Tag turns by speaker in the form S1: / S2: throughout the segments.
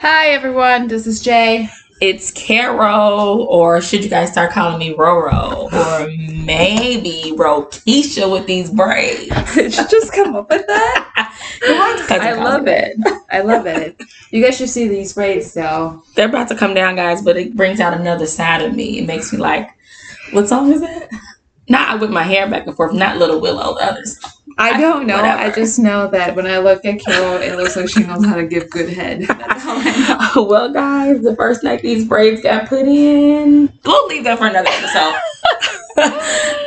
S1: Hi everyone, this is Jay.
S2: It's Carol, or should you guys start calling me Roro, or maybe Rokisha with these braids?
S1: Did you just come up with that? I love it. I love it. You guys should see these braids though.
S2: They're about to come down, guys, but it brings out another side of me. It makes me like, what song is that? Not I with my hair back and forth, not Little Willow, the other song.
S1: I don't know.
S2: Whatever.
S1: I just know that when I look at Carol, it looks like she knows how to give good head. That's all I know.
S2: well, guys, the first night these braids got put in, we'll leave that for another episode.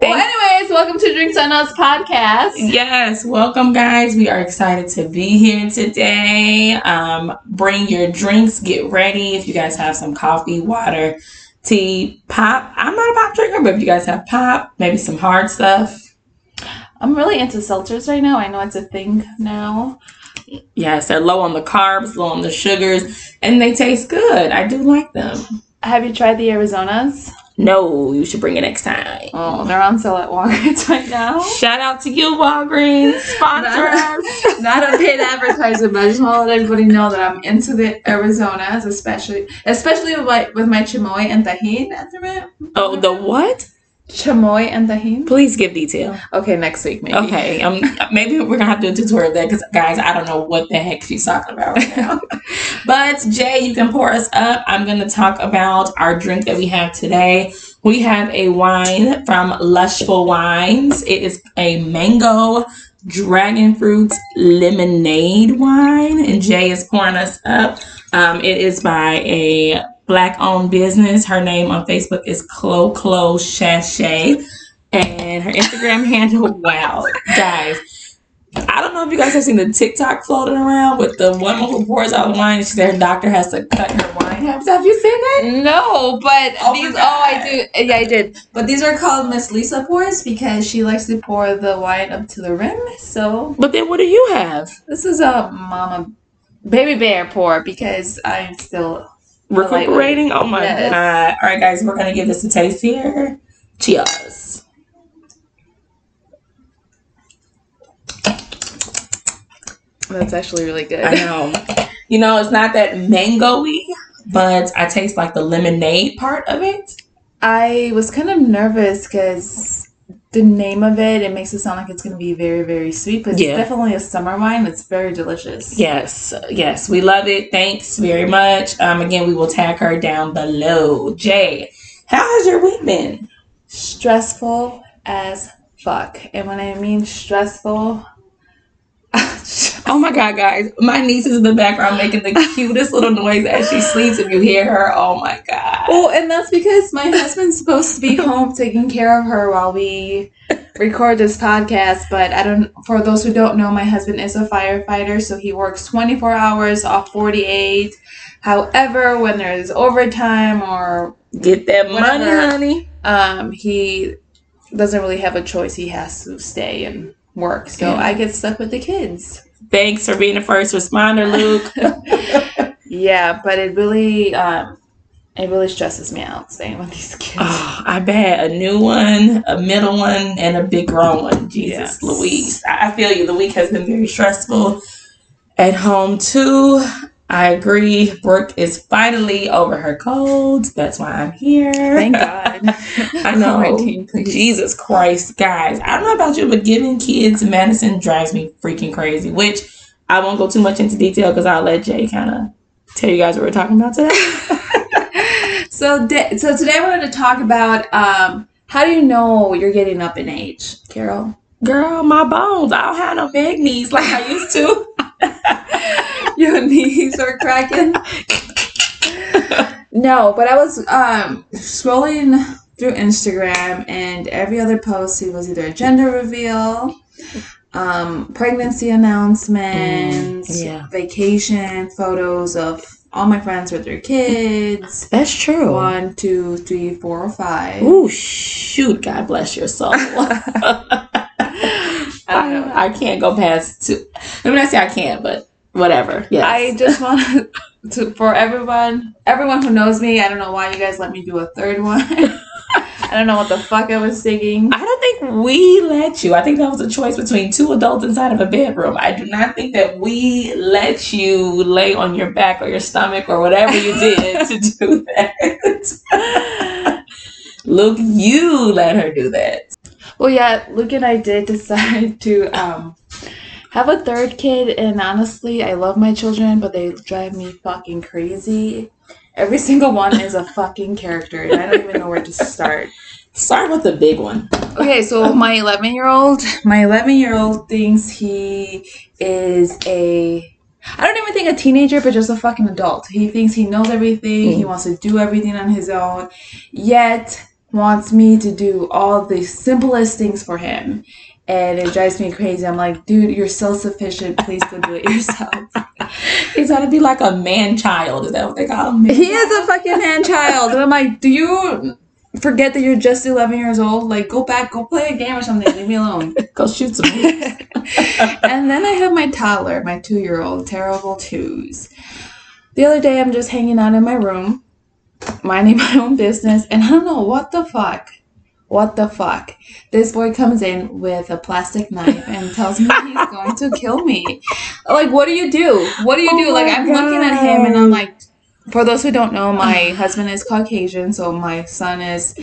S1: Well, anyways, welcome to Drinks on Us podcast.
S2: Yes, welcome, guys. We are excited to be here today. Um, bring your drinks, get ready. If you guys have some coffee, water, tea, pop. I'm not a pop drinker, but if you guys have pop, maybe some hard stuff.
S1: I'm really into seltzers right now. I know it's a thing now.
S2: Yes, they're low on the carbs, low on the sugars, and they taste good. I do like them.
S1: Have you tried the Arizonas?
S2: No, you should bring it next time.
S1: Oh, they're on sale at Walgreens right now.
S2: Shout out to you, Walgreens, sponsor us.
S1: Not a paid advertisement, but I just want to let everybody know that I'm into the Arizonas, especially especially with my with my chamoy and Tajín at the moment.
S2: Oh, the what?
S1: Chamoy and Tajín.
S2: Please give detail.
S1: Okay, next week maybe.
S2: Okay, um, maybe we're gonna have to do a tutorial of that because, guys, I don't know what the heck she's talking about right now. but Jay, you can pour us up. I'm gonna talk about our drink that we have today. We have a wine from Lushful Wines. It is a mango dragon fruit lemonade wine, and Jay is pouring us up. Um, it is by a black-owned business. Her name on Facebook is Clo Clo Sachet and her Instagram handle. Wow, guys. I don't know if you guys have seen the TikTok floating around with the woman who pours out wine and she, their doctor has to cut her wine. Have, have you seen that?
S1: No, but
S2: Oh
S1: these. Oh, I do. Yeah, I did. But these are called Miss Lisa pours because she likes to pour the wine up to the rim. So
S2: But then what do you have?
S1: this is a mama baby bear pour because I'm still
S2: Recuperating? Oh my
S1: Yes.
S2: god. All right, guys, we're going to give this a taste here. Cheers.
S1: That's actually really good.
S2: I know. You know, it's not that mango-y, but I taste like the lemonade part of it.
S1: I was kind of nervous because the name of it it makes it sound like it's going to be very very sweet, but
S2: Yeah.
S1: it's definitely a summer wine. It's very delicious.
S2: Yes, yes, we love it. Thanks very much. Um, again, we will tag her down below. Jay, how has your week been?
S1: Stressful as fuck, and when I mean stressful,
S2: Oh my god, guys, my niece is in the background making the cutest little noise as she sleeps. If you hear her, oh my god.
S1: Oh, and that's because my husband's supposed to be home taking care of her while we record this podcast. But I don't. For those who don't know, my husband is a firefighter, so he works 24 hours off 48. However, when there's overtime or
S2: Get that money, honey.
S1: um, he doesn't really have a choice. He has to stay and work. So
S2: Yeah.
S1: I get stuck with the kids.
S2: Thanks for being the first responder, Luke.
S1: Yeah, but it really, um, it really stresses me out staying with these kids.
S2: oh, I bet a new one, a middle one, and a big grown one. Jesus,
S1: Yes.
S2: Louise. I I feel you. The week has been very stressful. At home too. I agree. Brooke is finally over her cold. That's why I'm here.
S1: Thank God.
S2: I know. Jesus Christ, guys. I don't know about you, but giving kids medicine drives me freaking crazy. Which I won't go too much into detail because I'll let Jay kind of tell you guys what we're talking about today.
S1: So, da- so today I wanted to talk about um, how do you know you're getting up in age, Carol?
S2: Girl, my bones. I don't have no big knees like I used to.
S1: Your knees are cracking. No, but I was um, scrolling through Instagram, and every other post it was either a gender reveal, um, pregnancy announcements,
S2: Mm, yeah.
S1: vacation photos of all my friends with their kids.
S2: That's true.
S1: One, two, three, four, five.
S2: Ooh, shoot. God bless your soul.
S1: I don't know.
S2: I, I can't go past two. I mean, I say I can't, but whatever. Yeah.
S1: I just want to for everyone, everyone who knows me. I don't know why you guys let me do a third one. I don't know what the fuck I was singing.
S2: I don't think we let you. I think that was a choice between two adults inside of a bedroom. I do not think that we let you lay on your back or your stomach or whatever you did to do that. Luke, you let her do that.
S1: Well, yeah, Luke and I did decide to um, have a third kid, and honestly, I love my children, but they drive me fucking crazy. Every single one is a fucking character, and I don't even know where to start.
S2: Start with the big one.
S1: Okay, so my 11 year old, my 11 year old thinks he is a. I don't even think a teenager, but just a fucking adult. He thinks he knows everything. He
S2: Mm.
S1: wants to do everything on his own, yet wants me to do all the simplest things for him. And it drives me crazy. I'm like, dude, you're self sufficient. Please go do it yourself.
S2: He's got to be like a man child. Is that what they call him?
S1: he is a fucking man child. And I'm like, do you forget that you're just 11 years old? Like, go back, go play a game or something. Leave me alone.
S2: Go shoot some.
S1: and then I have my toddler, my two year old, terrible twos. The other day, I'm just hanging out in my room, minding my own business, and I don't know what the fuck. What the fuck? This boy comes in with a plastic knife and tells me he's going to kill me. Like, what do you do? What do you
S2: Oh
S1: do? Like, I'm looking at him and I'm like, for those who don't know, my husband is Caucasian, so my son is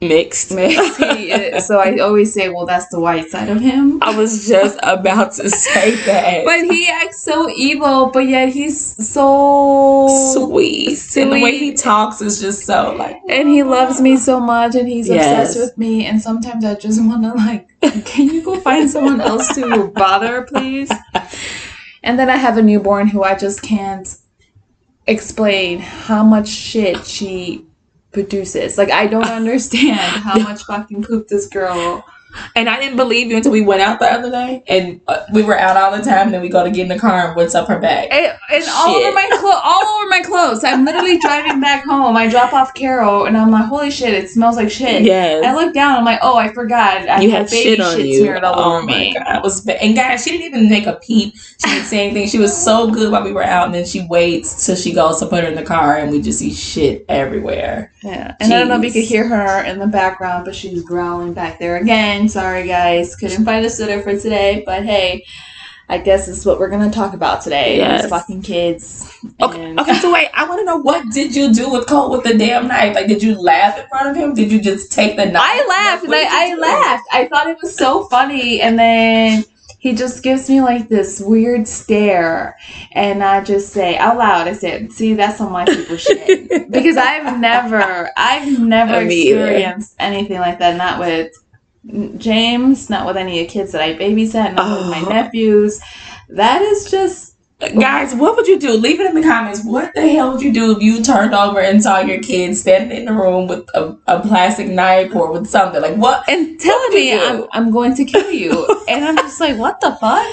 S2: Mixed.
S1: mixed. He so I always say, well, that's the white side of him.
S2: I was just about to say that.
S1: But he acts so evil, but yet he's so
S2: sweet. And the way he talks is just so like.
S1: and he loves me so much and he's
S2: Yes.
S1: obsessed with me and sometimes I just want to like can you go find someone else to bother please? And then I have a newborn who I just can't explain how much shit she produces. Like I don't understand how much fucking poop this girl
S2: And I didn't believe you until we went out the other day, and uh, we were out all the time. And then we go to get in the car, and what's up her back?
S1: And, and all over my clothes, all over my clothes. I'm literally driving back home. I drop off Carol, and I'm like, "Holy shit! It smells like shit."
S2: Yes.
S1: I look down. I'm like, "Oh, I forgot. I
S2: you
S1: had
S2: had
S1: baby
S2: shit on you.
S1: smeared all
S2: oh
S1: over
S2: my
S1: me."
S2: god, it was and guys, she didn't even make a peep. She didn't say anything. She was so good while we were out, and then she waits till she goes to put her in the car, and we just see shit everywhere.
S1: Yeah, and I don't know if you
S2: Jeez.
S1: could hear her in the background, but she's growling back there again. Sorry, guys, couldn't find a sitter for today, but hey. I guess this is what we're gonna talk about today.
S2: Yes.
S1: Fucking kids.
S2: Okay,
S1: And-
S2: okay. So wait, I want to know what did you do with Colt with the damn knife? Like, did you laugh in front of him? Did you just take the knife?
S1: I laughed.
S2: Like,
S1: I, I laughed. I thought it was so funny, and then he just gives me like this weird stare, and I just say out loud, I said, "See, that's some white people shit." because I've never, I've never
S2: Me either.
S1: experienced anything like that. Not with James, not with any of the kids that I babysat, not with my
S2: Oh.
S1: nephews. That is just
S2: Guys, what would you do? Leave it in the comments. What the hell would you do if you turned over and saw your kid standing in the room with a, a plastic knife or with something? Like, what?
S1: and telling me? I'm, I'm going to kill you, and I'm just like, what the fuck?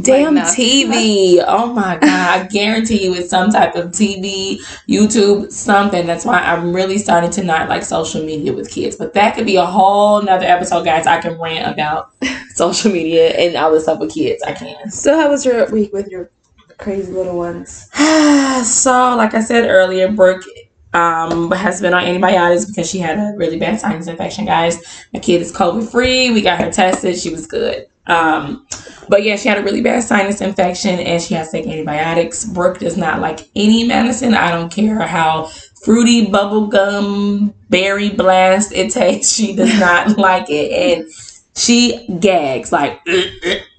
S2: Damn
S1: no.
S2: TV. Oh my God. I guarantee you it's some type of TV, YouTube, something. That's why I'm really starting to not like social media with kids. But that could be a whole nother episode, guys. I can rant about social media and all this stuff with kids. I can.
S1: So, how was your week with your crazy little ones?
S2: so, like I said earlier, Brooke um, has been on antibiotics because she had a really bad sinus infection, guys. My kid is COVID free. We got her tested. She was good. Um, but yeah, she had a really bad sinus infection and she has to take antibiotics. Brooke does not like any medicine. I don't care how fruity bubblegum berry blast it tastes. She does not like it. And she gags, like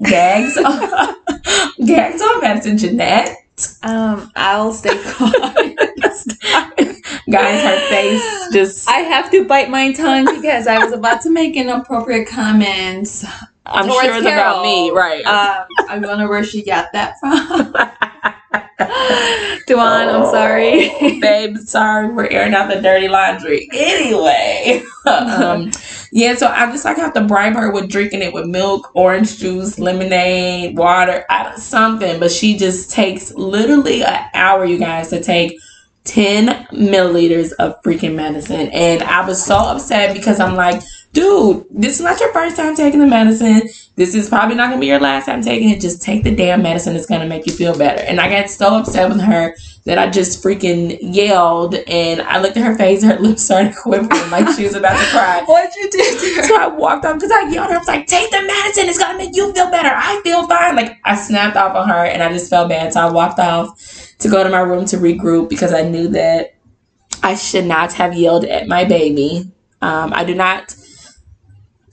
S2: gags. gags on medicine, Jeanette.
S1: Um, I'll stay quiet.
S2: Guys, her face just.
S1: I have to bite my tongue because I was about to make inappropriate comments.
S2: I'm sure it's about me, right?
S1: Um, I wonder where she got that from. Dewan, I'm sorry.
S2: Oh, babe, sorry, we're airing out the dirty laundry. Anyway, um, yeah, so I just like have to bribe her with drinking it with milk, orange juice, lemonade, water, something. But she just takes literally an hour, you guys, to take 10 milliliters of freaking medicine. And I was so upset because I'm like, dude, this is not your first time taking the medicine. This is probably not gonna be your last time taking it. Just take the damn medicine. It's gonna make you feel better. And I got so upset with her that I just freaking yelled and I looked at her face, and her lips started quivering like she was about to cry.
S1: What'd you do?
S2: So I walked off because I yelled at her. I was like, take the medicine. It's gonna make you feel better. I feel fine. Like I snapped off on her and I just felt bad. So I walked off to go to my room to regroup because I knew that I should not have yelled at my baby. Um, I do not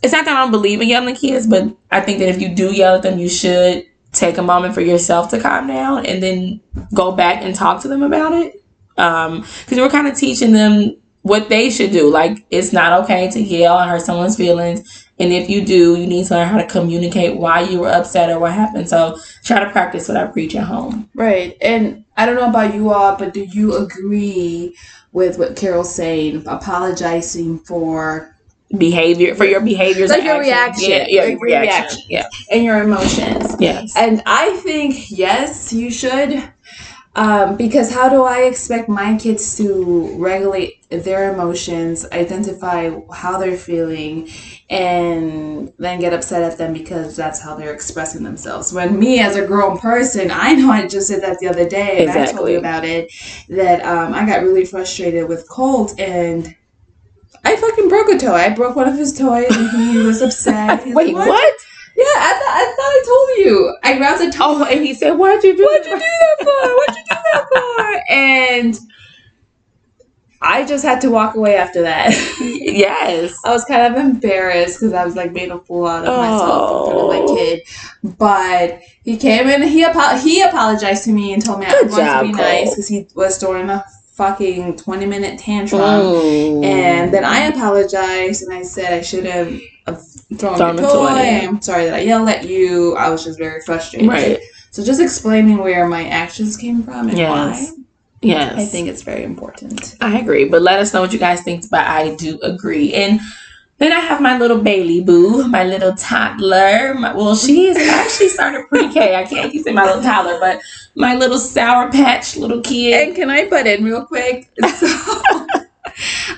S2: it's not that I don't believe in yelling at kids, but I think that if you do yell at them, you should take a moment for yourself to calm down and then go back and talk to them about it. Um, because we're kind of teaching them what they should do. Like it's not okay to yell and hurt someone's feelings. And if you do, you need to learn how to communicate why you were upset or what happened. So try to practice what I preach at home.
S1: Right. And I don't know about you all, but do you agree with what Carol's saying, apologizing for
S2: Behavior for your behaviors,
S1: Like your
S2: actions.
S1: reaction.
S2: Yeah, yeah,
S1: Like
S2: your reaction.
S1: reaction.
S2: Yeah,
S1: and your emotions?
S2: yes.
S1: And I think yes, you should. Um, because how do I expect my kids to regulate their emotions, identify how they're feeling, and then get upset at them because that's how they're expressing themselves? When me, as a grown person, I know I just said that the other day, and I told you about it, that um, I got really frustrated with Colt and. I fucking broke a toy. I broke one of his toys, and he was upset. He's
S2: Wait,
S1: like,
S2: what?
S1: Yeah, I, th- I thought I told you. I grabbed a toy.
S2: Oh, and he said, "Why'd you do
S1: What'd you
S2: that?"
S1: do that for? What'd you do that for? And I just had to walk away after that.
S2: Yes.
S1: I was kind of embarrassed because I was like made a fool out of myself in front of my
S2: Oh.
S1: kid. But he came in. He apo- he apologized to me and told me I
S2: Good
S1: was going
S2: job,
S1: to be
S2: Colt.
S1: nice because he was throwing a fucking twenty minute tantrum. And then I apologized and I said I should have uh, thrown
S2: Thrown the toy.
S1: toy. I'm sorry that I yelled at you. I was just very frustrated.
S2: right.
S1: So just explaining where my actions came from and
S2: Yes.
S1: why,
S2: Yes.
S1: I think it's very important.
S2: I agree, but let us know what you guys think. But I do agree. And then I have my little Bailey boo, my little toddler. My, well, she is actually started pre-K. I can't saying my little toddler, but my little sour patch little kid.
S1: And can I butt in real quick? So,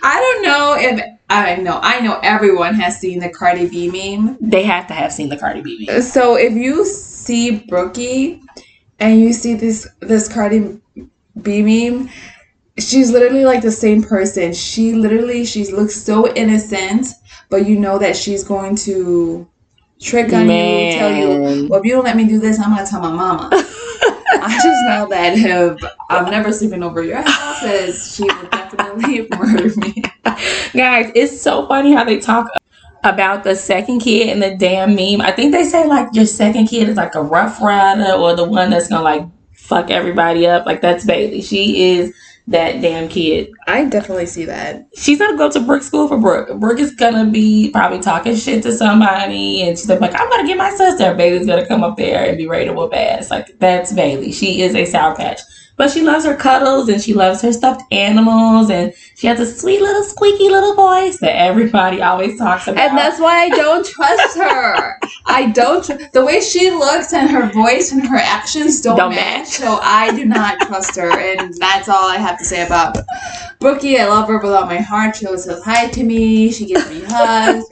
S1: I don't know if I know. I know everyone has seen the Cardi B meme.
S2: They have to have seen the Cardi B. meme.
S1: So if you see Brookie and you see this this Cardi B meme, she's literally like the same person. She literally she looks so innocent, but you know that she's going to trick on you, tell you, well, if you don't let me do this, I'm gonna tell my mama. I just know that if I'm never sleeping over your house, because she would definitely murder me.
S2: Guys, it's so funny how they talk about the second kid in the damn meme. I think they say like your second kid is like a rough rider or the one that's gonna like fuck everybody up. Like that's Bailey. She is that damn kid.
S1: I definitely see that.
S2: She's gonna go to Brooke school for Brooke. Brooke is gonna be probably talking shit to somebody, and she's like, "I'm gonna get my sister." Bailey's gonna come up there and be ready to whoop ass. Like that's Bailey. She is a sour patch, but she loves her cuddles and she loves her stuffed animals, and she has a sweet little squeaky little voice that everybody always talks about.
S1: And that's why I don't trust her. I don't. Tr- the way she looks and her voice and her actions don't,
S2: Don't
S1: match,
S2: match.
S1: So I do not trust her, and that's all I have to say about Brookie. I love her with all my heart. She always says hi to me. She gives me hugs,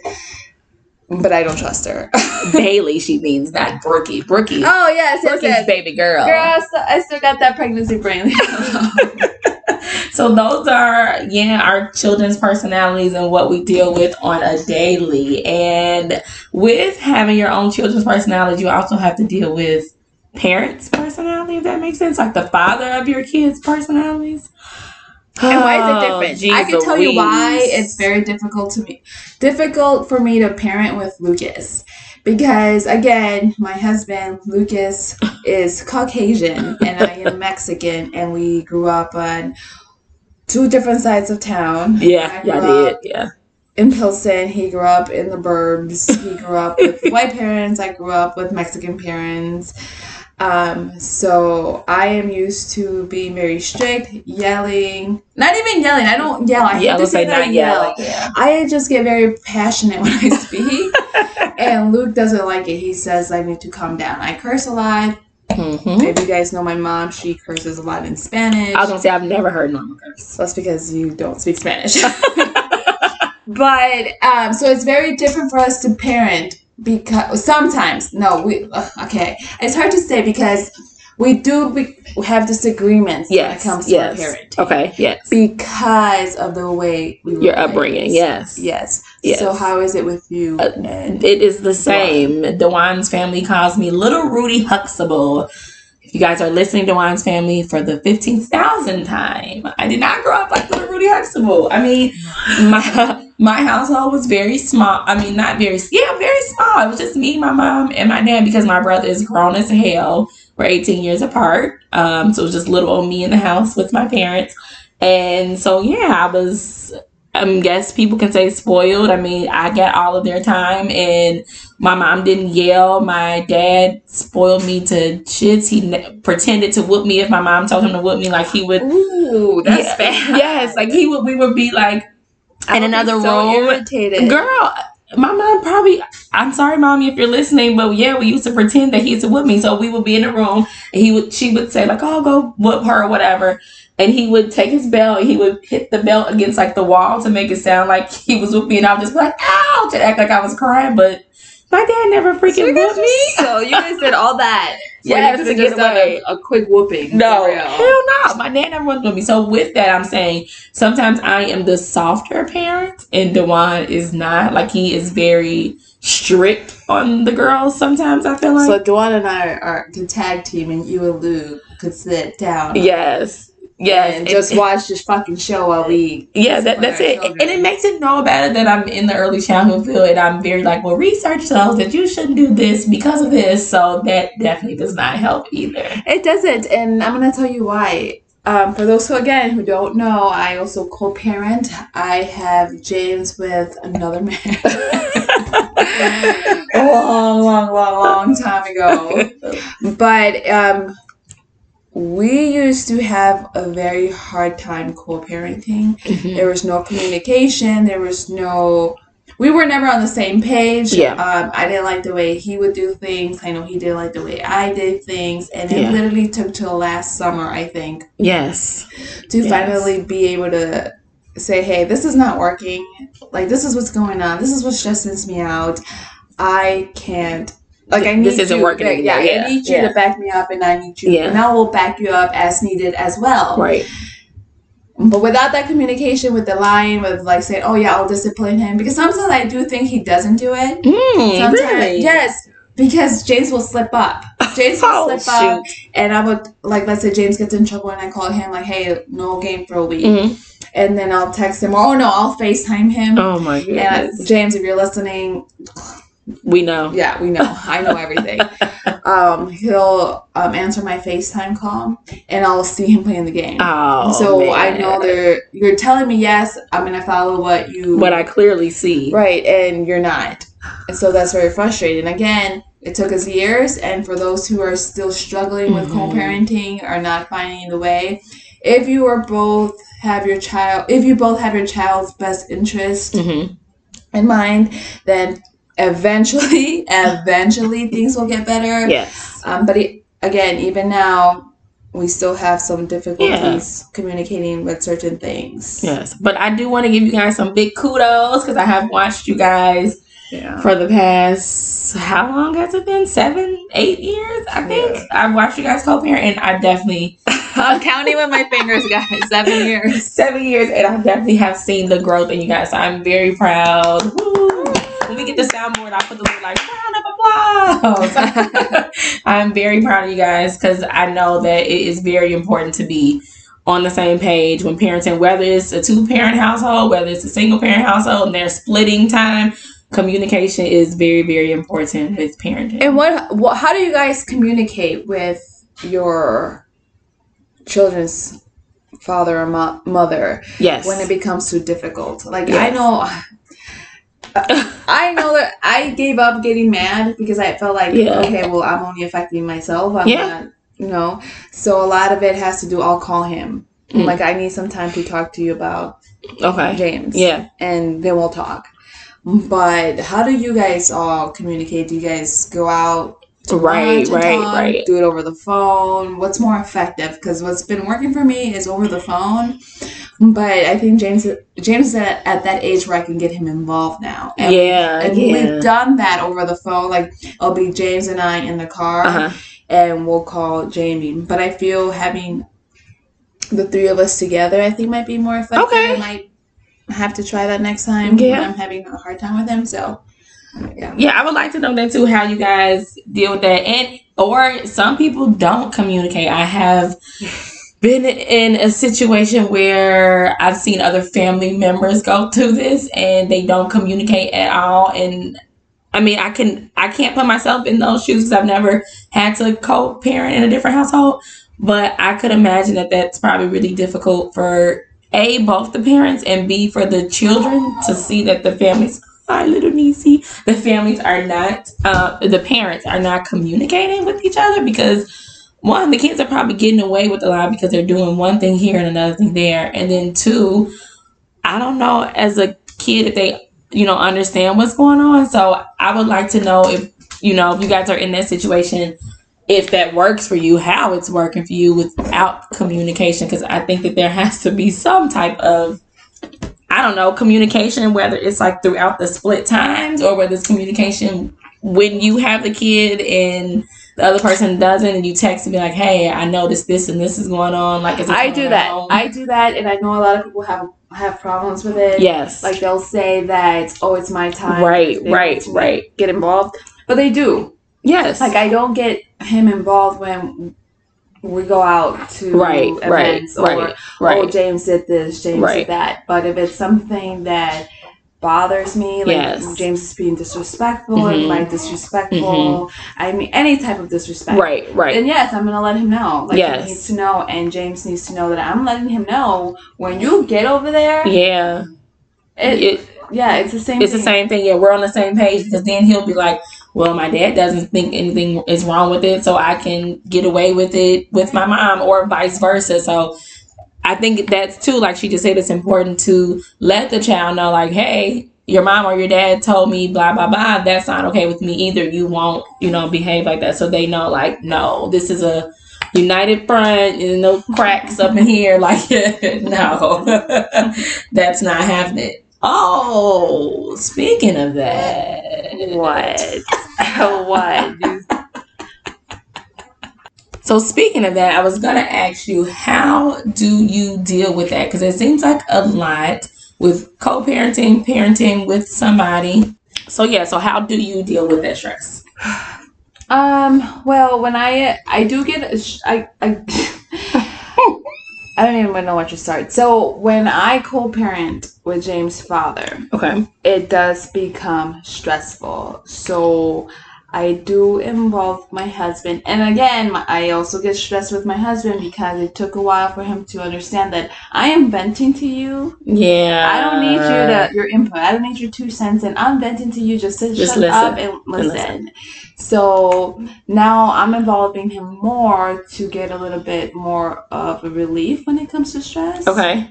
S1: but I don't trust her.
S2: Bailey. She means not Brookie. Brookie.
S1: oh yes, yes,
S2: Brookie's
S1: yes.
S2: baby girl.
S1: Girl, I still, I still got that pregnancy brain.
S2: So those are yeah our children's personalities and what we deal with on a daily. And with having your own children's personalities, you also have to deal with parents' personality. If that makes sense, like the father of your kids' personalities.
S1: And why is it
S2: Oh,
S1: different?
S2: geez
S1: I can tell you why it's very difficult to me. Difficult for me to parent with Lucas. Because again, my husband Lucas is Caucasian and I am Mexican and we grew up on two different sides of town.
S2: Yeah,
S1: I
S2: yeah,
S1: grew
S2: I
S1: up
S2: did. Yeah.
S1: in Pilsen. He grew up in the burbs. He grew up with white parents. I grew up with Mexican parents. Um, so I am used to being very strict, yelling. Not even yelling. I don't yell. I
S2: yeah,
S1: hate to say that I yell.
S2: Yeah.
S1: I just get very passionate when I speak, and Luke doesn't like it. He says I need to calm down. I curse a lot.
S2: Mhm.
S1: If you guys know my mom, she curses a lot in Spanish.
S2: I was gonna say I've never heard normal curse.
S1: That's because you don't speak Spanish. but um, so it's very different for us to parent because sometimes no, we okay. It's hard to say because we do be, have disagreements when it comes to
S2: Yes.
S1: parenting.
S2: Okay. Yes.
S1: because of the way we were
S2: Your upbringing.
S1: raised.
S2: Yes.
S1: Yes.
S2: Yes.
S1: So how is it with you?
S2: Uh, It is the same. Dewan's family calls me Little Rudy Huxtable. You guys are listening to Dewan's family for the 15,000th time, I did not grow up like Little Rudy Huxtable. I mean, my my household was very small. I mean, not very, yeah, very small. It was just me, my mom, and my dad because my brother is grown as hell. We're 18 years apart. Um, so it was just little old me in the house with my parents. And so, yeah, I was Um, I guess people can say spoiled. I mean, I got all of their time, and my mom didn't yell. My dad spoiled me to shits. He ne- pretended to whoop me if my mom told him to whoop me. Like he would.
S1: Ooh, that's
S2: Yeah,
S1: bad.
S2: Yes, like he would. We would be like in another
S1: so
S2: room.
S1: Irritated.
S2: Girl, my mom probably. I'm sorry, mommy, if you're listening, but yeah, we used to pretend that he used to whip me. So we would be in the room, and he would. She would say like, "Oh, go whoop her," or whatever. And he would take his belt. and He would hit the belt against like the wall to make it sound like he was whooping and I would just be like, "Ouch!" and act like I was crying. But my dad never
S1: So
S2: freaking
S1: you guys
S2: whooped me.
S1: So you guys did all that. Yeah, you could
S2: to get away.
S1: a, a quick whooping.
S2: No,
S1: for
S2: hell no. My dad never went with me. So with that, I'm saying sometimes I am the softer parent, and Dewan is not. Like he is very strict on the girls. Sometimes I feel like.
S1: So Dewan and I are the tag team, and you and Lou could sit down.
S2: yes, yes,
S1: and just watch this fucking show while we.
S2: Yeah, that, that's it.
S1: children.
S2: And it makes it about it that I'm in the early childhood field and I'm very like, well, research shows that you shouldn't do this because of this. So that definitely does not help either.
S1: It doesn't, and I'm gonna tell you why. Um, for those who again who don't know, I also co-parent. I have James with another man. a long, long, long, long time ago. But um, we used to have a very hard time co-parenting.
S2: Mm-hmm.
S1: There was no communication. There was no. We were never on the same page.
S2: Yeah.
S1: Um, I didn't like the way he would do things. I know he didn't like the way I did things, and it
S2: Yeah.
S1: literally took till last summer, I think,
S2: Yes.
S1: to
S2: Yes.
S1: finally be able to say, "Hey, this is not working. Like this is what's going on. This is what stresses me out. I can't." Like I need
S2: This isn't
S1: you,
S2: working
S1: Yeah, yeah,
S2: Yeah,
S1: I need you
S2: yeah.
S1: to back me up, and I need you,
S2: Yeah.
S1: and I will back you up as needed as well.
S2: Right.
S1: But without that communication with the line, with like saying, "Oh yeah, I'll discipline him," because sometimes I do think he doesn't do it.
S2: Mm,
S1: Sometimes,
S2: really?
S1: yes, because James will slip up. James will
S2: Oh,
S1: slip up, and I would like let's say James gets in trouble, and I call him like, "Hey, no game for a week,"
S2: Mhm.
S1: and then I'll text him, or oh no, I'll Facetime him.
S2: Oh my
S1: And
S2: goodness.
S1: James, if you're listening,
S2: we know.
S1: yeah, we know. I know everything. um, he'll um, answer my FaceTime call, and I'll see him playing the game.
S2: Oh,
S1: so I know they're you're telling me yes, I'm gonna follow what you
S2: what I clearly see.
S1: right, and you're not. And so that's very frustrating. Again, it took us years, and for those who are still struggling with
S2: Mhm.
S1: co-parenting or not finding the way, if you are both have your child, if you both have your child's best interest
S2: hmm
S1: in mind, then eventually, eventually things will get better.
S2: Yes.
S1: Um, but it, again, even now, we still have some difficulties communicating with certain things.
S2: Yes. But I do want to give you guys some big kudos because I have watched you guys
S1: Yeah.
S2: for the past how long has it been? Seven, eight years, I think. I've watched you guys co-parent, and I definitely
S1: I'm counting with my fingers, guys. Seven years.
S2: seven years, and I definitely have seen the growth in you guys. So I'm very proud. Woo! When we get the soundboard, I'll put the little like round of applause. I'm very proud of you guys because I know that it is very important to be on the same page when parenting, whether it's a two parent household, whether it's a single parent household, and they're splitting time. Communication is very, very important with parenting.
S1: And what, what? How do you guys communicate with your children's father or mo- mother
S2: yes.
S1: when it becomes too difficult? Like I know. I know that I gave up getting mad because I felt like,
S2: Yeah.
S1: okay, well, I'm only affecting myself. I'm
S2: Yeah.
S1: not, you know. So a lot of it has to do. I'll call him.
S2: Mm.
S1: Like I need some time to talk to you about
S2: okay.
S1: James.
S2: Yeah.
S1: and then we'll talk. But how do you guys all communicate? Do you guys go out to
S2: Right, right,
S1: talk?
S2: right.
S1: Do it over the phone? What's more effective? Because what's been working for me is over the phone. But I think James James is at, at that age where I can get him involved now. And,
S2: yeah,
S1: and
S2: yeah.
S1: we've done that over the phone. Like it'll be James and I in the car,
S2: Uh-huh.
S1: and we'll call Jamie. But I feel having the three of us together, I think might be more effective.
S2: Okay.
S1: I might have to try that next time.
S2: Yeah.
S1: when I'm having a hard time with him. So yeah.
S2: Yeah, I would like to know that too. How you guys deal with that, and or some people don't communicate. I have been in a situation where I've seen other family members go through this, and they don't communicate at all. And I mean, I can I can't put myself in those shoes because I've never had to co-parent in a different household. But I could imagine that that's probably really difficult for a both the parents and b for the children to see that the families hi little niecey the families are not uh the parents are not communicating with each other because one the kids are probably getting away with a lot because they're doing one thing here and another thing there and then two i don't know as a kid if they you know understand what's going on so i would like to know if you know if you guys are in that situation if that works for you, how it's working for you without communication. Because I think that there has to be some type of, I don't know, communication, whether it's like throughout the split times or whether it's communication when you have the kid and the other person doesn't, and you text and be like, "Hey, I noticed this and this is going on." Like,
S1: I do that.
S2: on?
S1: I do that, and I know a lot of people have have problems with it.
S2: yes,
S1: Like they'll say that, oh, it's my time.
S2: Right, right, right.
S1: Get involved, but they do.
S2: yes,
S1: Like I don't get him involved when we go out to
S2: right, right,
S1: or
S2: right,
S1: oh. James did this, James
S2: Right.
S1: did that. But if it's something that bothers me, like
S2: Yes.
S1: James is being disrespectful
S2: Mhm.
S1: or like disrespectful, I mean any type of disrespect.
S2: Right, right.
S1: Then yes, I'm gonna let him know. Like
S2: Yes.
S1: he needs to know, and James needs to know that I'm letting him know when you get over there.
S2: yeah,
S1: It,
S2: it,
S1: yeah, it's the same.
S2: it's the same thing. Yeah, we're on the same page because then he'll be like, "Well, my dad doesn't think anything is wrong with it, so I can get away with it with my mom, or vice versa." So, I think that's too. Like she just said, it's important to let the child know, like, "Hey, your mom or your dad told me blah blah blah. That's not okay with me either. You won't, you know, behave like that." So they know, like, no, this is a united front and no cracks up in here like no that's not happening oh speaking of that
S1: What? what?
S2: So speaking of that i was gonna ask you how do you deal with that because it seems like a lot with co-parenting parenting with somebody so yeah so how do you deal with that stress
S1: Um. Well, when I I do get I I. I don't even know what to start. So when I co-parent with James' father,
S2: okay
S1: it does become stressful. So I do involve my husband, and again, my- I also get stressed with my husband because it took a while for him to understand that I am venting to you.
S2: yeah
S1: I don't need you to your input. I don't need your two cents, and I'm venting to you just to
S2: Just
S1: shut
S2: listen
S1: up and listen.
S2: listen.
S1: So now I'm involving him more to get a little bit more of a relief when it comes to stress.
S2: Okay.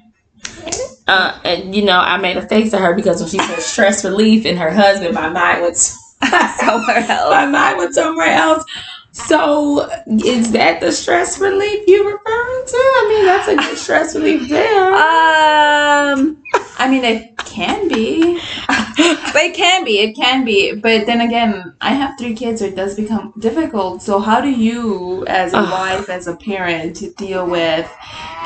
S2: Uh, and you know, I made a face at her because when she said stress relief and her husband, my mind went
S1: Somewhere else.
S2: my mind went somewhere else. So, is that the stress relief you're referring to? I mean, that's a good stress relief there.
S1: Um, I mean, it can be. but it can be. It can be. But then again, I have three kids, so it does become difficult. So, how do you, as a wife, as a parent, to deal with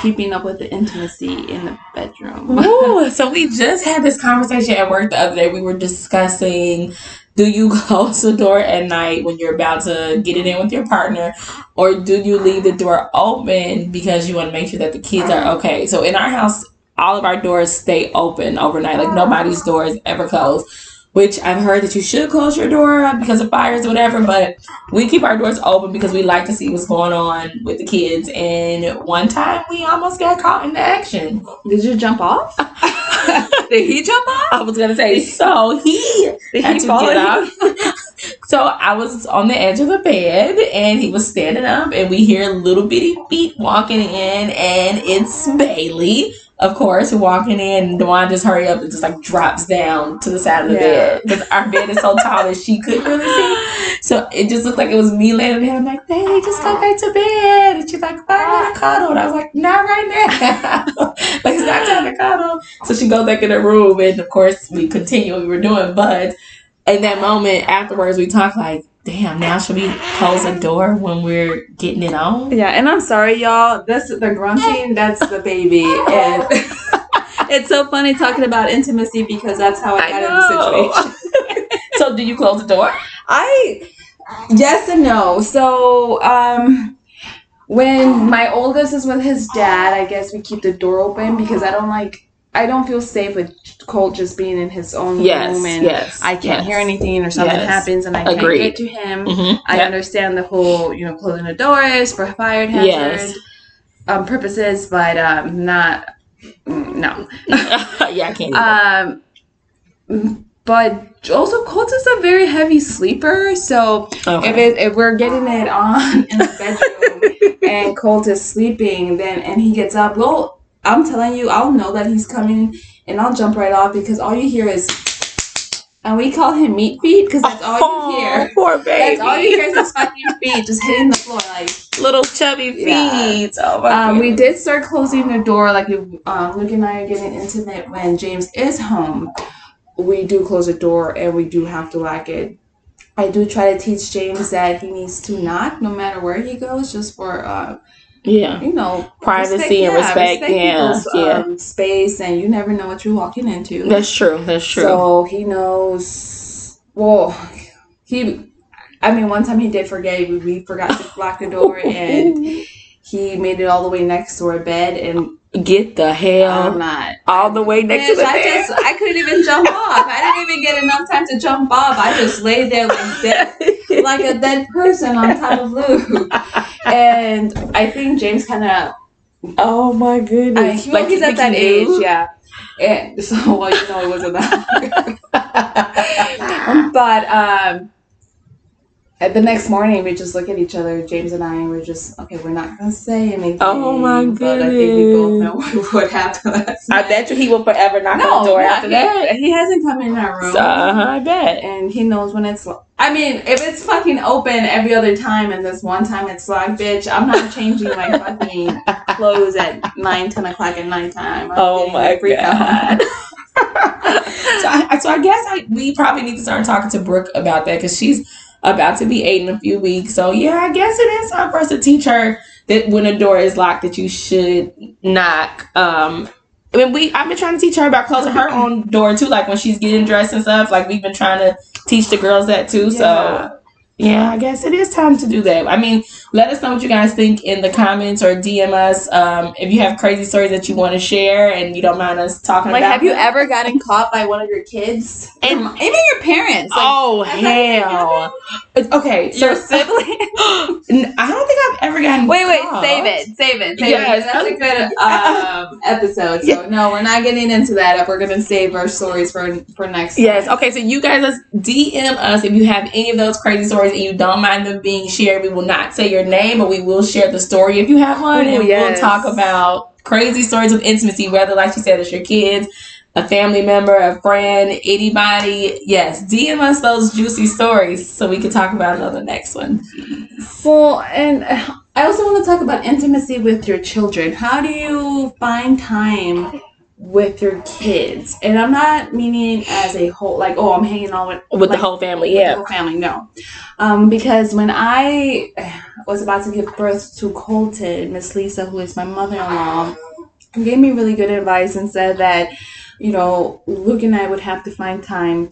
S1: keeping up with the intimacy in the bedroom?
S2: Ooh, so we just had this conversation at work the other day. We were discussing do you close the door at night when you're about to get it in with your partner, or do you leave the door open because you want to make sure that the kids are okay? So in our house, all of our doors stay open overnight. Like nobody's door is ever closed. Which I've heard that you should close your door because of fires or whatever, but we keep our doors open because we like to see what's going on with the kids. And one time we almost got caught in the action.
S1: Did you jump off? Did he jump off?
S2: I was gonna say, so he
S1: Did
S2: had
S1: he
S2: to get up. so I was on the edge of the bed and he was standing up and we hear little bitty feet walking in and it's Bailey of course, walking in, Dewan just hurry up and just like drops down to the side of the
S1: Yeah.
S2: bed because our bed is so tall that she couldn't really see. So it just looked like it was me laying there. I'm like, "Hey, just go back to bed. And she's like, fine, let cuddle. And I was like, not right now. like, it's not time to cuddle. So she goes back in her room, and of course, we continue what we were doing. But in that moment afterwards, we talked like, damn, now should we close the door when we're getting it on?
S1: Yeah, and I'm sorry, y'all. That's the grunting. That's the baby, and it's so funny talking about intimacy because that's how I
S2: I
S1: got in the situation.
S2: so, do you close the door?
S1: I yes and no. So um when my oldest is with his dad, I guess we keep the door open because I don't like I don't feel safe with Colt just being in his own
S2: Yes,
S1: room and
S2: yes,
S1: I can't
S2: yes.
S1: hear anything or something happens and I
S2: Agreed.
S1: can't get to him.
S2: Mm-hmm.
S1: I understand the whole, you know, closing the doors for fire hazard um, purposes, but um, not no.
S2: yeah, I can't.
S1: Um, but also Colt is a very heavy sleeper, so
S2: Okay.
S1: if it, if we're getting it on in the bedroom and Colt is sleeping, then and he gets up, well, I'm telling you, I'll know that he's coming and I'll jump right off because all you hear is, and we call him meat feet because that's all you hear.
S2: Oh, poor baby.
S1: That's all you hear is his fucking feet just hitting the floor like.
S2: Little chubby feet.
S1: Yeah.
S2: Oh my
S1: Um, we did start closing the door, like if um, Luke and I are getting intimate when James is home. We do close the door and we do have to lock it. I do try to teach James that he needs to knock no matter where he goes, just for uh,
S2: Yeah.
S1: you know
S2: Privacy and respect, yeah, yeah.
S1: Um, space, and you never know what you're walking into.
S2: That's true. That's true.
S1: So he knows. Well, he. I mean, one time he did forget. We, we forgot to lock the door, and he made it all the way next to our bed, and
S2: Get the
S1: I'm
S2: hell
S1: not.
S2: all the way next to
S1: Bitch,
S2: the
S1: I
S2: bed.
S1: just I couldn't even jump off. I didn't even get enough time to jump off. I just lay there like dead, like a dead person on top of Luke. And I think James kind of
S2: oh my
S1: I
S2: goodness.
S1: mean, he's at that age, yeah. And so, well, you know, it wasn't that. but um, the next morning, we just look at each other, James and I, and we're just okay. We're not gonna say anything.
S2: Oh, my
S1: But I think we both know what happened.
S2: I bet you he will forever knock
S1: no,
S2: on the door
S1: yeah,
S2: after that.
S1: he, he hasn't come in our room.
S2: Uh-huh, I bet.
S1: and he knows when it's. lo- I mean, if it's fucking open every other time, and this one time it's locked, bitch, I'm not changing my fucking clothes at nine, ten o'clock at nighttime. I'm
S2: Oh my god. so, I, so I guess I, we probably need to start talking to Brooke about that because she's about to be eight in a few weeks. So yeah, I guess it is time for us to teach her that when a door is locked, that you should knock. Um, I mean, we I've been trying to teach her about closing her own door too, like when she's getting dressed and stuff. Like we've been trying to teach the girls that too.
S1: Yeah.
S2: So yeah, I guess it is time to do that. I mean, let us know what you guys think in the comments or DM us um, if you have crazy stories that you want to share and you don't mind us talking
S1: Like,
S2: about.
S1: Like, have you ever gotten caught by one of your kids?
S2: And-
S1: even your parents? Like,
S2: oh hell! Okay, so
S1: your sibling?
S2: I don't think I've ever gotten.
S1: wait, wait,
S2: caught.
S1: save it, save it, save
S2: Yes.
S1: it. That's a good um, episode. So no, we're not getting into that. If We're gonna save our stories for for next.
S2: Yes.
S1: time.
S2: Okay. So you guys DM us if you have any of those crazy stories and you don't mind them being shared. We will not say your name, but we will share the story if you have one, and
S1: yes.
S2: we'll talk about crazy stories of intimacy. Whether, like you said, it's your kids, a family member, a friend, anybody. Yes, DM us those juicy stories so we can talk about it on the next one.
S1: Well, and I also want to talk about intimacy with your children. How do you find time with your kids? And I'm not meaning as a whole, like, oh, I'm hanging out with
S2: With the whole family, yeah.
S1: whole family. No, um, because when I was about to give birth to Colton, Miss Lisa, who is my mother-in-law, gave me really good advice and said that, you know, Luke and I would have to find time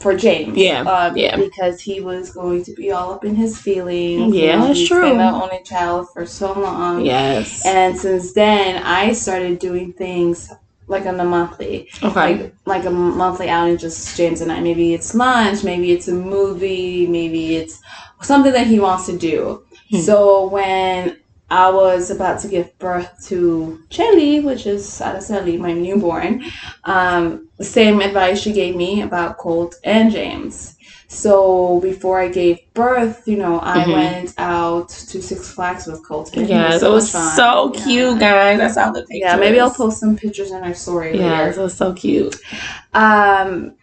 S1: for James.
S2: Yeah,
S1: um,
S2: yeah.
S1: Because he was going to be all up in his feelings.
S2: Yeah, that's
S1: he's
S2: true.
S1: been the only child for so long.
S2: Yes.
S1: And since then, I started doing things like on the monthly
S2: Okay.
S1: like like a monthly outing just James and I. Maybe it's lunch, maybe it's a movie, maybe it's something that he wants to do.
S2: Hmm.
S1: So when I was about to give birth to Chelly, which is Araceli, my newborn. Um, the same advice she gave me about Colt and James. So before I gave birth, you know, I
S2: Mhm.
S1: went out to Six Flags with Colton.
S2: Yes,
S1: so
S2: it was so
S1: Yeah.
S2: cute, guys. I saw the pictures.
S1: Yeah, maybe I'll post some pictures in our story
S2: Yes,
S1: later.
S2: it was so cute.
S1: Um,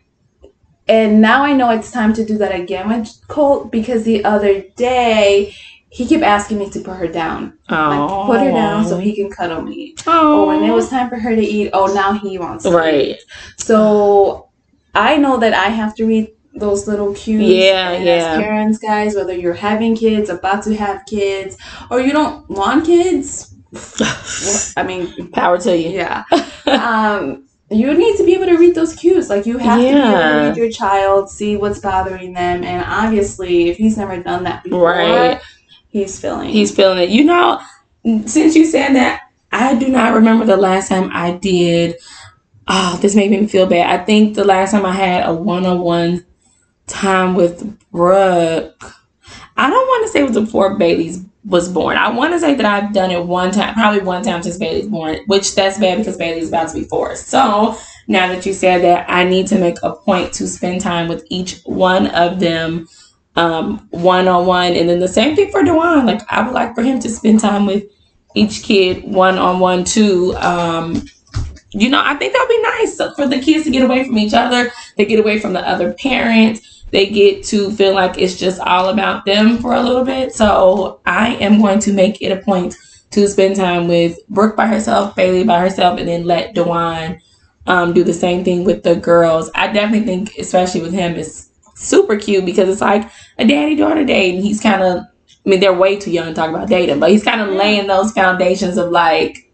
S1: and now I know it's time to do that again with Colt because the other day he kept asking me to put her down, like
S2: Oh,
S1: put her down so he can cuddle me.
S2: Oh,
S1: Or when it was time for her to eat, oh now he wants to eat.
S2: right.
S1: So I know that I have to read those little cues.
S2: Yeah,
S1: and
S2: yeah.
S1: As parents, guys, whether you're having kids, about to have kids, or you don't want kids, I mean,
S2: Power to you.
S1: yeah. um, you need to be able to read those cues. Like you have to be able to read your child, see what's bothering them, and obviously, if he's never done that before,
S2: Right.
S1: He's feeling.
S2: He's feeling it. You know, since you said that, I do not remember the last time I did. Oh, this made me feel bad. I think the last time I had a one on one time with Brooke, I don't want to say it was before Bailey's was born. I want to say that I've done it one time, probably one time since Bailey's born, which that's bad because Bailey's about to be four. So now that you said that, I need to make a point to spend time with each one of them um one on one and then the same thing for Dewan. Like I would like for him to spend time with each kid one on one too. Um you know, I think that would be nice for the kids to get away from each other. They get away from the other parents. They get to feel like it's just all about them for a little bit. So I am going to make it a point to spend time with Brooke by herself, Bailey by herself, and then let Dewan um, do the same thing with the girls. I definitely think, especially with him, it's super cute because it's like a daddy daughter date, and he's kind of. I mean, they're way too young to talk about dating, but he's kind of laying those foundations of like,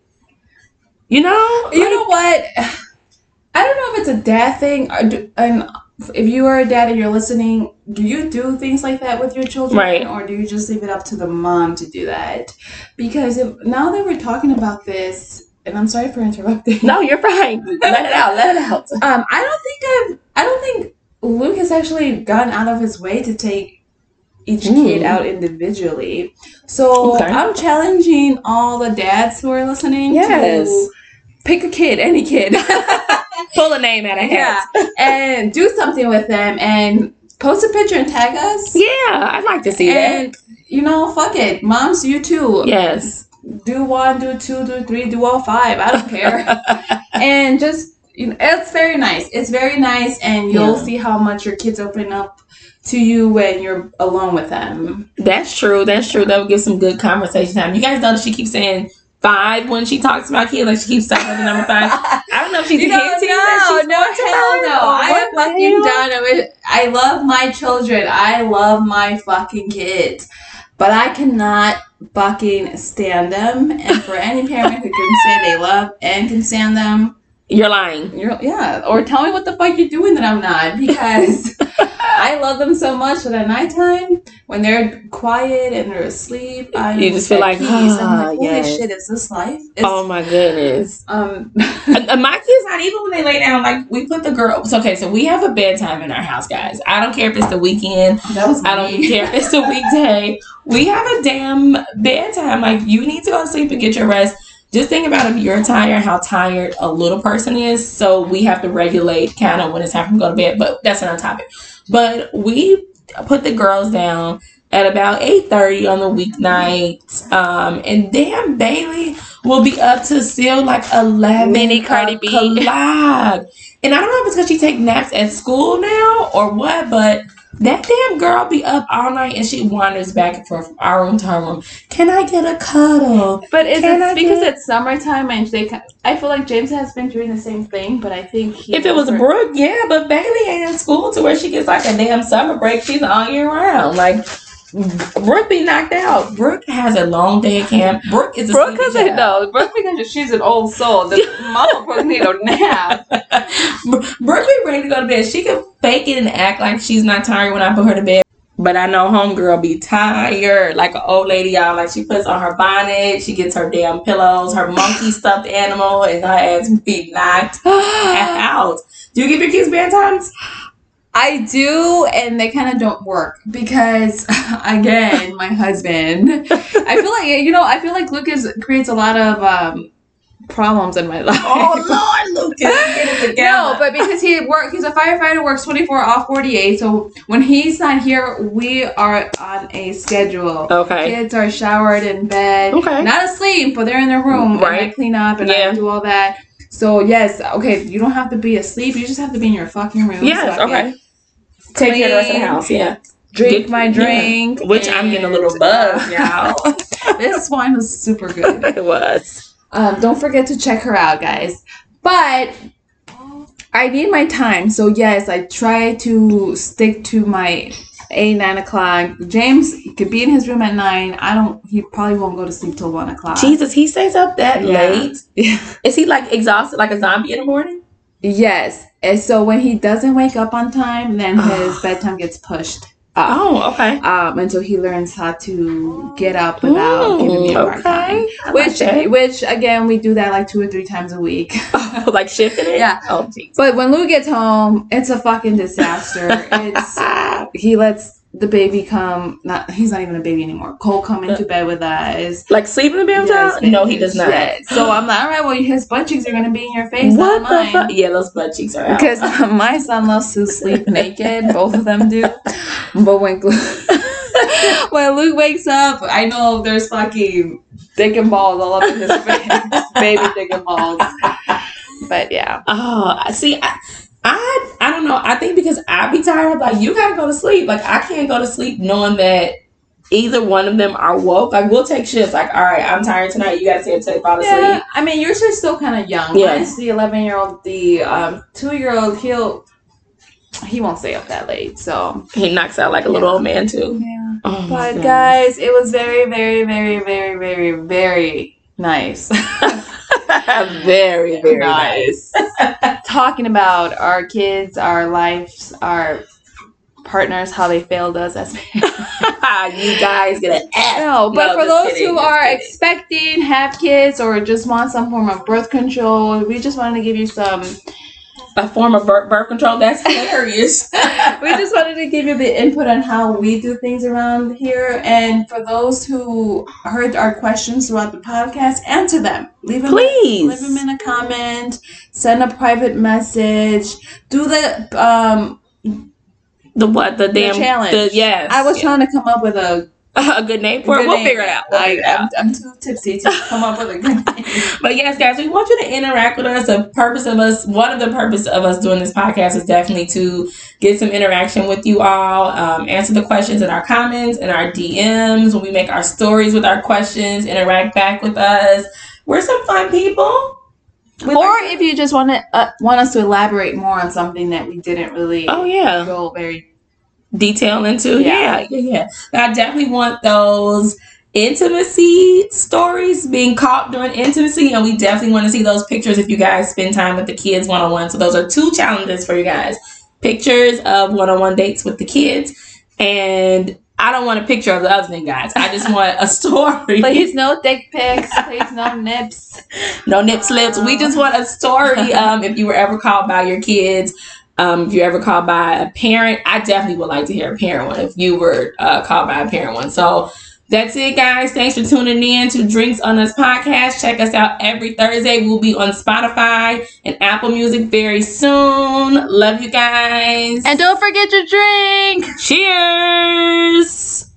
S2: you know,
S1: You
S2: like-
S1: know what? I don't know if it's a dad thing, or do, and if you are a dad and you're listening, do you do things like that with your children,
S2: Right.
S1: or do you just leave it up to the mom to do that? Because if, now that we're talking about this, and I'm sorry for interrupting.
S2: no, you're fine. let it out. Let it out.
S1: Um, I don't think I've. I don't think Luke has actually gone out of his way to take each
S2: Mm.
S1: kid out individually. So
S2: Okay.
S1: I'm challenging all the dads who are listening
S2: Yes.
S1: to pick a kid, any kid.
S2: Pull a name out of
S1: yeah, and do something with them and post a picture and tag us.
S2: Yeah, I'd like to see
S1: And you know, fuck it, moms, you too.
S2: Yes.
S1: Do one, do two, do three, do all five. I don't care. and just you know, it's very nice. It's very nice, and you'll
S2: Yeah.
S1: see how much your kids open up to you when you're alone with them.
S2: That's true. That's true. That would give some good conversation time. You guys know that she keeps saying five when she talks about kids. Like she keeps saying the number five. I don't know if she's
S1: You know,
S2: that
S1: no,
S2: she's
S1: no, hell no. I am fucking done with it. I love my children. I love my fucking kids. But I cannot fucking stand them. And for any parent who can say they love and can stand them,
S2: You're lying.
S1: you're yeah. Or tell me what the fuck you're doing that I'm not. Because I love them so much that at nighttime, when they're quiet and they're asleep, I
S2: You just feel like.
S1: I'm
S2: ah,
S1: like, holy
S2: yes.
S1: shit, is this life? It's,
S2: oh my goodness.
S1: um
S2: my kids not even when they lay down. Like we put the girls. Okay, so we have a bedtime in our house, guys. I don't care if it's the weekend.
S1: that was
S2: I don't care if it's a weekday. We have a damn bedtime. Like you need to go to sleep and get your rest. Just think about if you're tired, how tired a little person is. So we have to regulate kind of when it's time to go to bed. But that's another topic. But we put the girls down at about 8.30 on the weeknight. Um, and damn Bailey will be up to still like 11
S3: Mini Cardi B.
S2: o'clock. And I don't know if it's because she take naps at school now or what, but that damn girl be up all night and she wanders back and forth from our room to her room. Can I get a cuddle?
S1: But is
S2: Can I
S1: it because
S2: get-
S1: it's summertime and they? I feel like James has been doing the same thing, but I think he
S2: If it was Brooke, yeah, but Bailey ain't in school to where she gets like a damn summer break. She's all year round. Like Brooke be knocked out. Brooke has a long day at camp. Brooke is a
S1: Brooke
S2: sleepy
S1: doesn't
S2: child.
S1: know. Brooke because she's an old soul. The mama Brooke need a nap.
S2: Brooke be ready to go to bed. She can fake it and act like she's not tired when I put her to bed. But I know homegirl be tired, like an old lady, y'all. Like she puts on her bonnet, she gets her damn pillows, her monkey stuffed animal, and her ass be knocked out. Do you give your kids bedtimes?
S1: I do, and they kind of don't work because, again, my husband. I feel like you know. I feel like Lucas creates a lot of um, problems in my life.
S2: Oh Lord, Lucas, get it together.
S1: No, but because he work, he's a firefighter, works twenty four off forty eight. So when he's not here, we are on a schedule.
S2: okay.
S1: Kids are showered in bed,
S2: Okay.
S1: not asleep, but they're in their room. And I
S2: Right.
S1: clean up and
S2: Yeah.
S1: I do all that. So yes, okay, you don't have to be asleep. You just have to be in your fucking room.
S2: Yes.
S1: so
S2: Okay. Take care of the rest of the house. Yeah.
S1: Drink
S2: Get-
S1: my
S2: yeah.
S1: drink,
S2: Which I'm getting a little buzz now.
S1: this wine was super good.
S2: it was.
S1: Um, don't forget to check her out, guys. But I need my time, so yes, I try to stick to my eight nine o'clock. James could be in his room at nine. I don't. He probably won't go to sleep till one o'clock.
S2: Jesus, he stays up that
S1: Yeah.
S2: late. Is he like exhausted, like a zombie in the morning?
S1: Yes, and so when he doesn't wake up on time, then his bedtime gets pushed up.
S2: Oh, okay.
S1: Um, until he learns how to get up without giving me a hard time.
S2: okay. I like
S1: Which, which again, we do that like two or three times a week.
S2: like shifting it.
S1: Yeah.
S2: Oh, jeez.
S1: But when Lou gets home, it's a fucking disaster. It's he lets the baby come. Not he's not even a baby anymore. Colt come into uh, bed with us.
S2: like sleeping in the bed with
S1: Yes.
S2: No, he does not.
S1: yes. So I'm like, all right, well, his butt cheeks are gonna be in your face,
S2: What
S1: not
S2: the
S1: mine.
S2: fuck? Yeah, those butt cheeks are out.
S1: Because uh, my son loves to sleep naked. Both of them do. But when when Luke wakes up, I know there's fucking dick and balls all up in his face, baby dick and balls. But yeah.
S2: Oh, I see. I, I I don't know. I think because I be tired, like, you gotta go to sleep. Like I can't go to sleep knowing that either one of them are woke. Like we'll take shifts. Like, all right, I'm tired tonight. You gotta stay until they fall asleep.
S1: Yeah, I mean, yours are still kind of young.
S2: Yeah.
S1: Mine's the 11 year old. The um, two year old, he'll he won't stay up that late. So
S2: He knocks out like a little old man too.
S1: yeah.
S2: Oh,
S1: But guys, it was very, very, very, very, very, very nice.
S2: very very nice.
S1: Talking about our kids, our lives, our partners, how they failed us as parents.
S2: you guys get an F.
S1: No, but
S2: No,
S1: for those
S2: kidding,
S1: who are
S2: kidding.
S1: expecting, have kids, or just want some form of birth control, we just wanted to give you some.
S2: A form of birth, birth control. That's hilarious.
S1: We just wanted to give you the input on how we do things around here, and for those who heard our questions throughout the podcast, answer them. Leave them.
S2: Please.
S1: Leave them in a comment. Send a private message. Do the um
S2: the what? The
S1: the
S2: damn
S1: challenge.
S2: The, yes.
S1: I was
S2: yeah.
S1: trying to come up with a.
S2: a good name for it. We'll
S1: name.
S2: figure it out. We'll
S1: I,
S2: out.
S1: I'm, I'm too tipsy to come up with a good name.
S2: But yes, guys, we want you to interact with us. The purpose of us, one of the purpose of us doing this podcast is definitely to get some interaction with you all, um, answer the questions in our comments and our DMs when we make our stories with our questions, interact back with us. We're some fun people. We
S1: or
S2: like-
S1: if you just want to uh, want us to elaborate more on something that we didn't really
S2: oh yeah,
S1: go very
S2: detail into
S1: Yeah.
S2: yeah, yeah, yeah. I definitely want those intimacy stories being caught during intimacy and we definitely want to see those pictures if you guys spend time with the kids one-on-one so those are two challenges for you guys pictures of one-on-one dates with the kids and i don't want a picture of the other thing guys i just want a story
S1: please no dick pics please no nips
S2: no nip slips. We just want a story. Um, if you were ever called by your kids, um, if you ever called by a parent, I definitely would like to hear a parent one. If you were uh, called by a parent one, so that's it, guys. Thanks for tuning in to Drinks on Us podcast. Check us out every Thursday. We'll be on Spotify and Apple Music very soon. Love you guys.
S1: and don't forget to drink
S2: cheers.